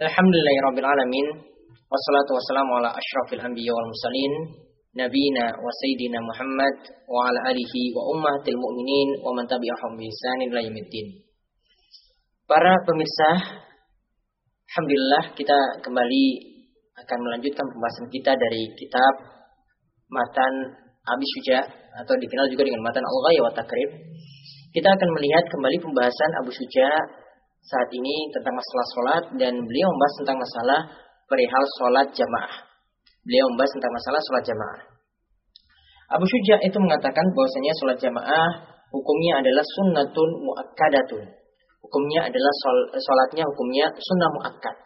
Alhamdulillahirrabbilalamin Wassalatu wassalamu ala ashrafil anbiya wal mursalin Nabina wa Sayyidina Muhammad Wa ala alihi wa ummatil mu'minin Wa man tabi'ahum bisanin la Para pemirsa Alhamdulillah kita kembali akan melanjutkan pembahasan kita dari kitab Matan Abi Suja atau dikenal juga dengan Matan Al-Ghaya wa Takrib. Kita akan melihat kembali pembahasan Abu Suja saat ini tentang masalah sholat dan beliau membahas tentang masalah perihal sholat jamaah. Beliau membahas tentang masalah sholat jamaah. Abu Syuja itu mengatakan bahwasanya sholat jamaah hukumnya adalah sunnatun muakkadatun. Hukumnya adalah sholatnya hukumnya sunnah muakkad.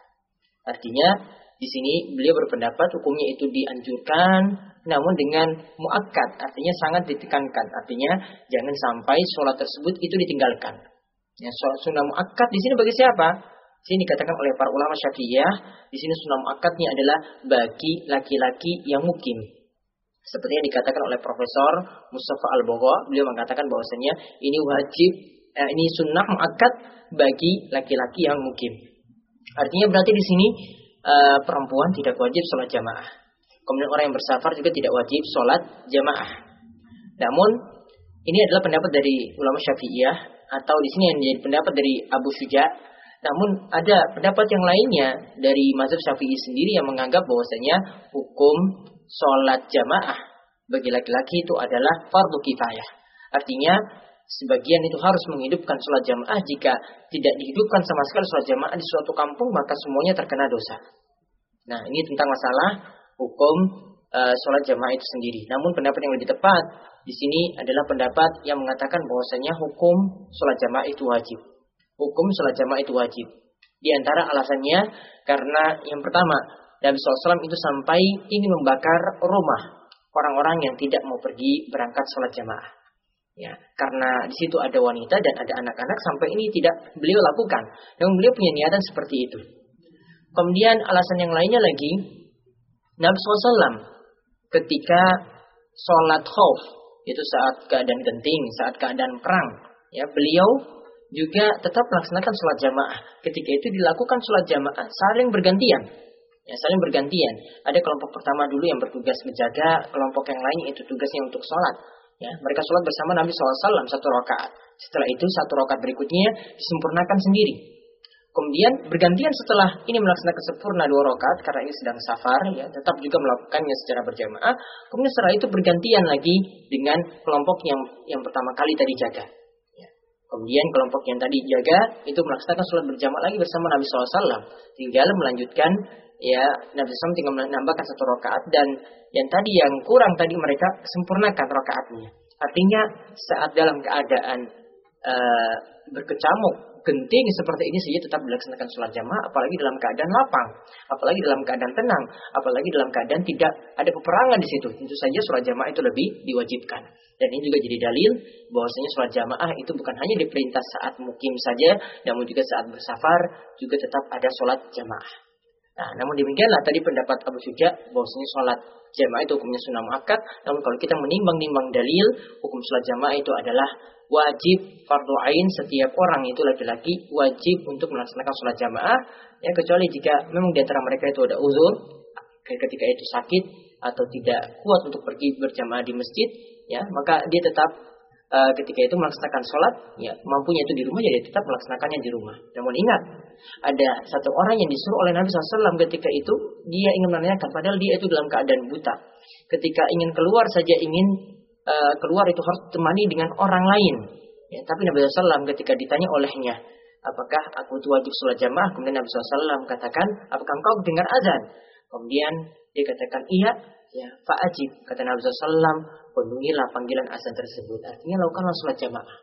Artinya di sini beliau berpendapat hukumnya itu dianjurkan namun dengan muakkad artinya sangat ditekankan artinya jangan sampai sholat tersebut itu ditinggalkan Ya, sunnah muakkad di sini bagi siapa? Di sini dikatakan oleh para ulama Syafi'iyah, di sini sunnah muakkadnya adalah bagi laki-laki yang mukim. Seperti yang dikatakan oleh Profesor Mustafa Al-Bogho, beliau mengatakan bahwasanya ini wajib, eh, ini sunnah muakkad bagi laki-laki yang mukim. Artinya berarti di sini eh, perempuan tidak wajib sholat jamaah. Kemudian orang yang bersafar juga tidak wajib sholat jamaah. Namun ini adalah pendapat dari ulama Syafi'iyah atau di sini yang menjadi pendapat dari Abu Syuja. Namun ada pendapat yang lainnya dari mazhab Syafi'i sendiri yang menganggap bahwasanya hukum sholat jamaah bagi laki-laki itu adalah fardu kifayah. Artinya sebagian itu harus menghidupkan sholat jamaah jika tidak dihidupkan sama sekali sholat jamaah di suatu kampung maka semuanya terkena dosa. Nah ini tentang masalah hukum uh, sholat jamaah itu sendiri. Namun pendapat yang lebih tepat di sini adalah pendapat yang mengatakan bahwasanya hukum sholat jamaah itu wajib. Hukum sholat jamaah itu wajib. Di antara alasannya karena yang pertama Nabi SAW itu sampai ingin membakar rumah orang-orang yang tidak mau pergi berangkat sholat jamaah. Ya, karena di situ ada wanita dan ada anak-anak sampai ini tidak beliau lakukan. Namun beliau punya niatan seperti itu. Kemudian alasan yang lainnya lagi, Nabi SAW ketika sholat khauf itu saat keadaan genting, saat keadaan perang, ya beliau juga tetap melaksanakan sholat jamaah. Ketika itu dilakukan sholat jamaah saling bergantian, ya saling bergantian. Ada kelompok pertama dulu yang bertugas menjaga, kelompok yang lain itu tugasnya untuk sholat. Ya, mereka sholat bersama Nabi SAW satu rakaat. Setelah itu satu rakaat berikutnya disempurnakan sendiri. Kemudian bergantian setelah ini melaksanakan sempurna dua rakaat karena ini sedang safar ya tetap juga melakukannya secara berjamaah. Kemudian setelah itu bergantian lagi dengan kelompok yang yang pertama kali tadi jaga. Ya. Kemudian kelompok yang tadi jaga itu melaksanakan sholat berjamaah lagi bersama Nabi SAW. Tinggal melanjutkan ya Nabi SAW tinggal menambahkan satu rakaat dan yang tadi yang kurang tadi mereka sempurnakan rakaatnya. Artinya saat dalam keadaan uh, berkecamuk genting seperti ini saja tetap dilaksanakan sholat jamaah, apalagi dalam keadaan lapang, apalagi dalam keadaan tenang, apalagi dalam keadaan tidak ada peperangan di situ. Tentu saja sholat jamaah itu lebih diwajibkan. Dan ini juga jadi dalil bahwasanya sholat jamaah itu bukan hanya diperintah saat mukim saja, namun juga saat bersafar juga tetap ada sholat jamaah. Nah, namun demikianlah tadi pendapat Abu Suja bahwasanya sholat jamaah itu hukumnya sunnah muakkad. Namun kalau kita menimbang-nimbang dalil, hukum sholat jamaah itu adalah wajib fardu ain setiap orang itu laki-laki wajib untuk melaksanakan sholat jamaah ya kecuali jika memang di antara mereka itu ada uzur ketika itu sakit atau tidak kuat untuk pergi berjamaah di masjid ya maka dia tetap uh, ketika itu melaksanakan sholat ya mampunya itu di rumah jadi tetap melaksanakannya di rumah namun ingat ada satu orang yang disuruh oleh Nabi SAW ketika itu dia ingin menanyakan padahal dia itu dalam keadaan buta ketika ingin keluar saja ingin uh, keluar itu harus ditemani dengan orang lain. Ya, tapi Nabi SAW ketika ditanya olehnya, apakah aku itu wajib sholat jamaah? Kemudian Nabi SAW katakan, apakah engkau dengar azan? Kemudian dia katakan, iya. Ya, fa'ajib. Kata Nabi SAW, penuhilah panggilan azan tersebut. Artinya lakukanlah sholat jamaah.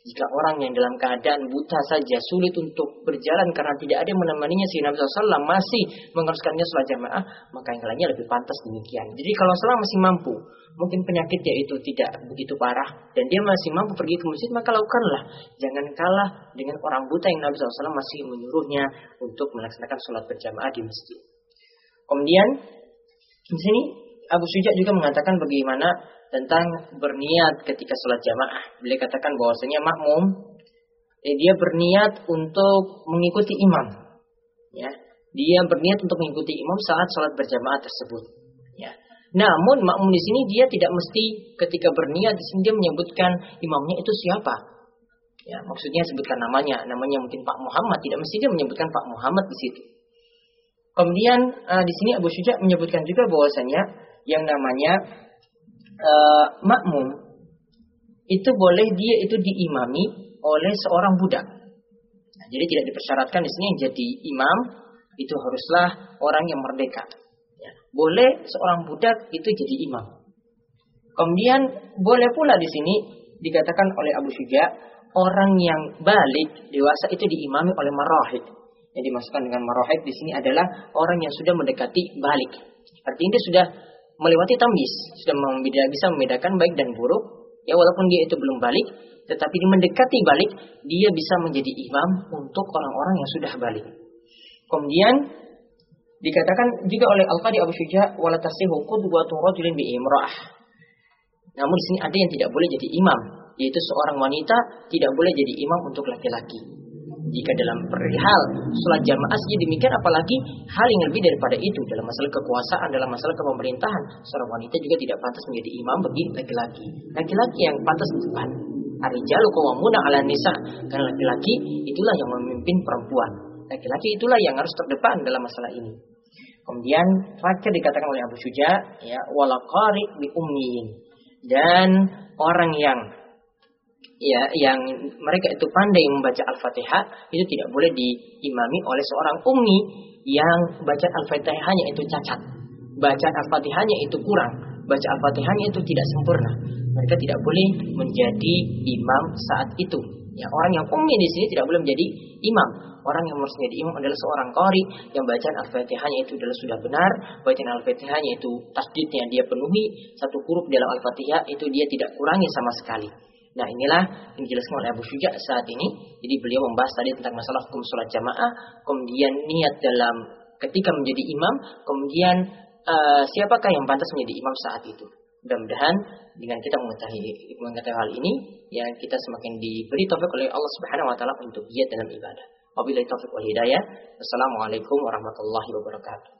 Jika orang yang dalam keadaan buta saja sulit untuk berjalan karena tidak ada yang menemaninya si Nabi SAW masih mengharuskannya sholat jamaah, maka yang lainnya lebih pantas demikian. Jadi kalau salah masih mampu, mungkin penyakitnya itu tidak begitu parah dan dia masih mampu pergi ke masjid, maka lakukanlah. Jangan kalah dengan orang buta yang Nabi SAW masih menyuruhnya untuk melaksanakan sholat berjamaah di masjid. Kemudian di sini Abu Suja juga mengatakan bagaimana tentang berniat ketika sholat jamaah. Beliau katakan bahwasanya makmum eh, dia berniat untuk mengikuti imam. Ya, Dia berniat untuk mengikuti imam saat sholat berjamaah tersebut. Ya. Namun makmum di sini dia tidak mesti ketika berniat di sini dia menyebutkan imamnya itu siapa. Ya, maksudnya sebutkan namanya, namanya mungkin Pak Muhammad, tidak mesti dia menyebutkan Pak Muhammad di situ. Kemudian uh, di sini Abu Syuja menyebutkan juga bahwasanya yang namanya uh, makmum itu boleh dia itu diimami oleh seorang budak. Nah, jadi tidak dipersyaratkan di sini yang jadi imam itu haruslah orang yang merdeka. Ya. Boleh seorang budak itu jadi imam. Kemudian boleh pula di sini dikatakan oleh Abu Syuja orang yang balik dewasa itu diimami oleh marahid. Yang dimasukkan dengan marahid di sini adalah orang yang sudah mendekati balik. Artinya dia sudah melewati tamis, sudah membeda, bisa membedakan baik dan buruk. Ya walaupun dia itu belum balik, tetapi dia mendekati balik, dia bisa menjadi imam untuk orang-orang yang sudah balik. Kemudian dikatakan juga oleh Al-Qadi Abu Syuja wala tasihu qudwatu rajulin bi imra'ah. Namun di sini ada yang tidak boleh jadi imam, yaitu seorang wanita tidak boleh jadi imam untuk laki-laki. Jika dalam perihal sholat jamaah saja demikian, apalagi hal yang lebih daripada itu dalam masalah kekuasaan, dalam masalah kepemerintahan, seorang wanita juga tidak pantas menjadi imam bagi laki-laki. Laki-laki yang pantas depan. Arijalu qawwamuna 'ala nisa. Karena laki-laki itulah yang memimpin perempuan. Laki-laki itulah yang harus terdepan dalam masalah ini. Kemudian terakhir dikatakan oleh Abu Syuja ya wala qari bi ummiyin dan orang yang ya yang mereka itu pandai membaca Al-Fatihah itu tidak boleh diimami oleh seorang ummi yang bacaan Al-Fatihahnya itu cacat. Bacaan Al-Fatihahnya itu kurang, baca Al-Fatihahnya itu tidak sempurna. Mereka tidak boleh menjadi imam saat itu. Ya, orang yang ummi di sini tidak boleh menjadi imam. Orang yang harus menjadi imam adalah seorang qari yang bacaan Al-Fatihahnya itu adalah sudah benar, bacaan Al-Fatihahnya itu tasdidnya dia penuhi, satu huruf dalam Al-Fatihah itu dia tidak kurangi sama sekali. Nah inilah yang dijelaskan oleh Abu Syuja saat ini. Jadi beliau membahas tadi tentang masalah hukum sholat jamaah, kemudian niat dalam ketika menjadi imam, kemudian uh, siapakah yang pantas menjadi imam saat itu. Mudah-mudahan dengan kita mengetahui, mengetahui hal ini, ya kita semakin diberi taufik oleh Allah Subhanahu Wa Taala untuk giat dalam ibadah. Wabillahi taufik wal hidayah. Wassalamualaikum warahmatullahi wabarakatuh.